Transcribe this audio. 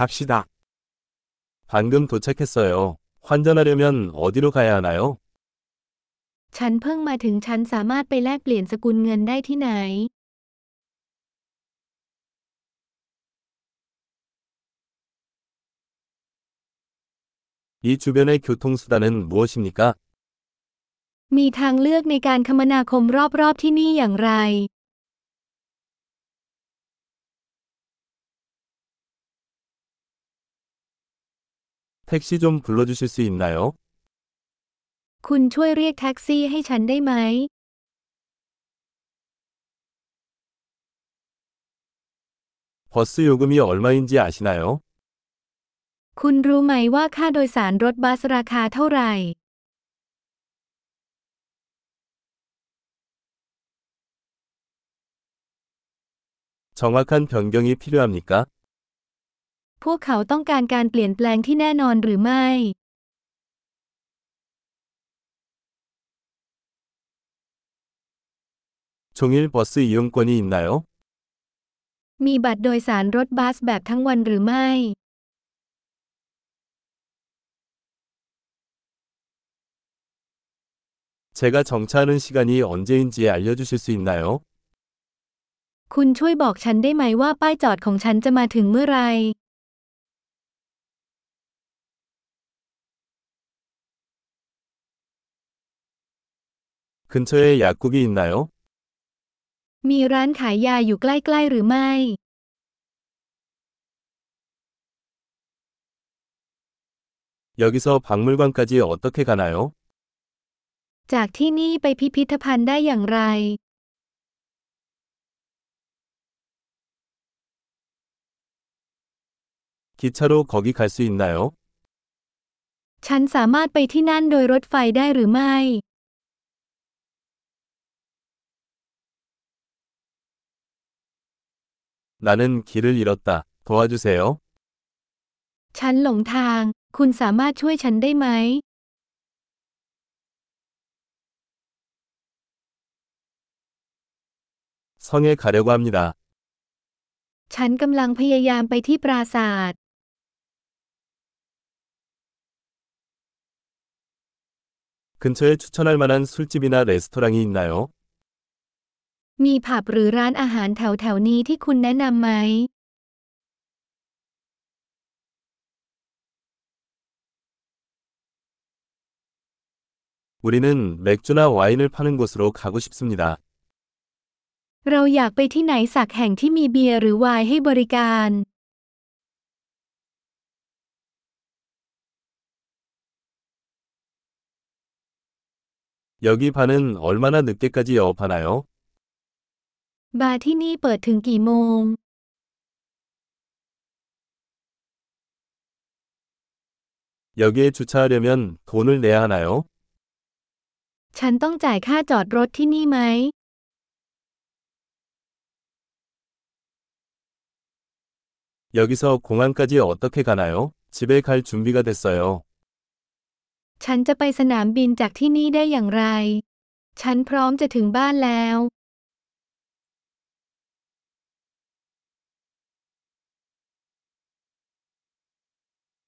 갑시다. 방금 도착했어요. 환전하려면 어디로 가야 하나요? ฉันเพิ่งมาถึงฉันสามารถไปแลกเปลี่ยนสกุลเงินได้ที่ไหน 이 주변의 교통수단은 무엇입니까? มีทางเลือกในการคมนาคมรอบๆที่นี่อย่างไร 택시 좀 불러주실 수 있나 요? คุณช่วยเรียกแท็กซี่ให้ฉันได้ไหม 버스 요금이 얼마인지 아시나 요? คุณรู้ไหมว่าค่าโดยสารรถบัสราคาเท่าไหร่ 정확한 변경이 필요합니 까? พวกเขาต้องการการเปลี่ยนแปลงที่แน่นอนหรือไม่ 종일 버스 이용권이 있나요? มีบัตรโดยสารรถบัสแบบทั้งวันหรือไม่ 제가 정차하는 시간이 언제인지 알려주실 수 있나요? คุณช่วยบอกฉันได้ไหมว่าป้ายจอดของฉันจะมาถึงเมื่อไร 근처에 약국이 있나요? มีร้านขายยาอยู่ใกล้ๆหรือไม่ 여기서 박물관까지 어떻게 가나요? จากที่นี่ไปพิพิธภัณฑ์ได้อย่างไร 기차로 거기 갈 수 있나요? ฉันสามารถไปที่นั่นโดยรถไฟได้หรือไม่ 나는 길을 잃었다. 도와주세요. ฉันหลงทาง คุณสามารถช่วยฉันได้ไหม 성에 가려고 합니다. ฉันกำลังพยายามไปที่ปราสาท 근처에 추천할 만한 술집이나 레스토랑이 있나요? มีผับหรือร้านอาหารแถวๆนี้ที่คุณแนะนำไหม 우리는 맥주나 와인을 파는 곳으로 가고 싶습니다. เราอยากไปที่ไหนสักแห่งที่มีเบียร์หรือไวน์ให้บริการ 여기 바는 얼마나 늦게까지 영업하나요? บาร์ที่นี่เปิดถึงกี่โมง 여기에 주차하려면 돈을 내야 하나요? ฉันต้องจ่ายค่าจอดรถที่นี่ไหม 여기서 공항까지 어떻게 가나요? 집에 갈 준비가 됐어요. ฉันจะไปสนามบินจากที่นี่ได้อย่างไร ฉันพร้อมจะถึงบ้านแล้ว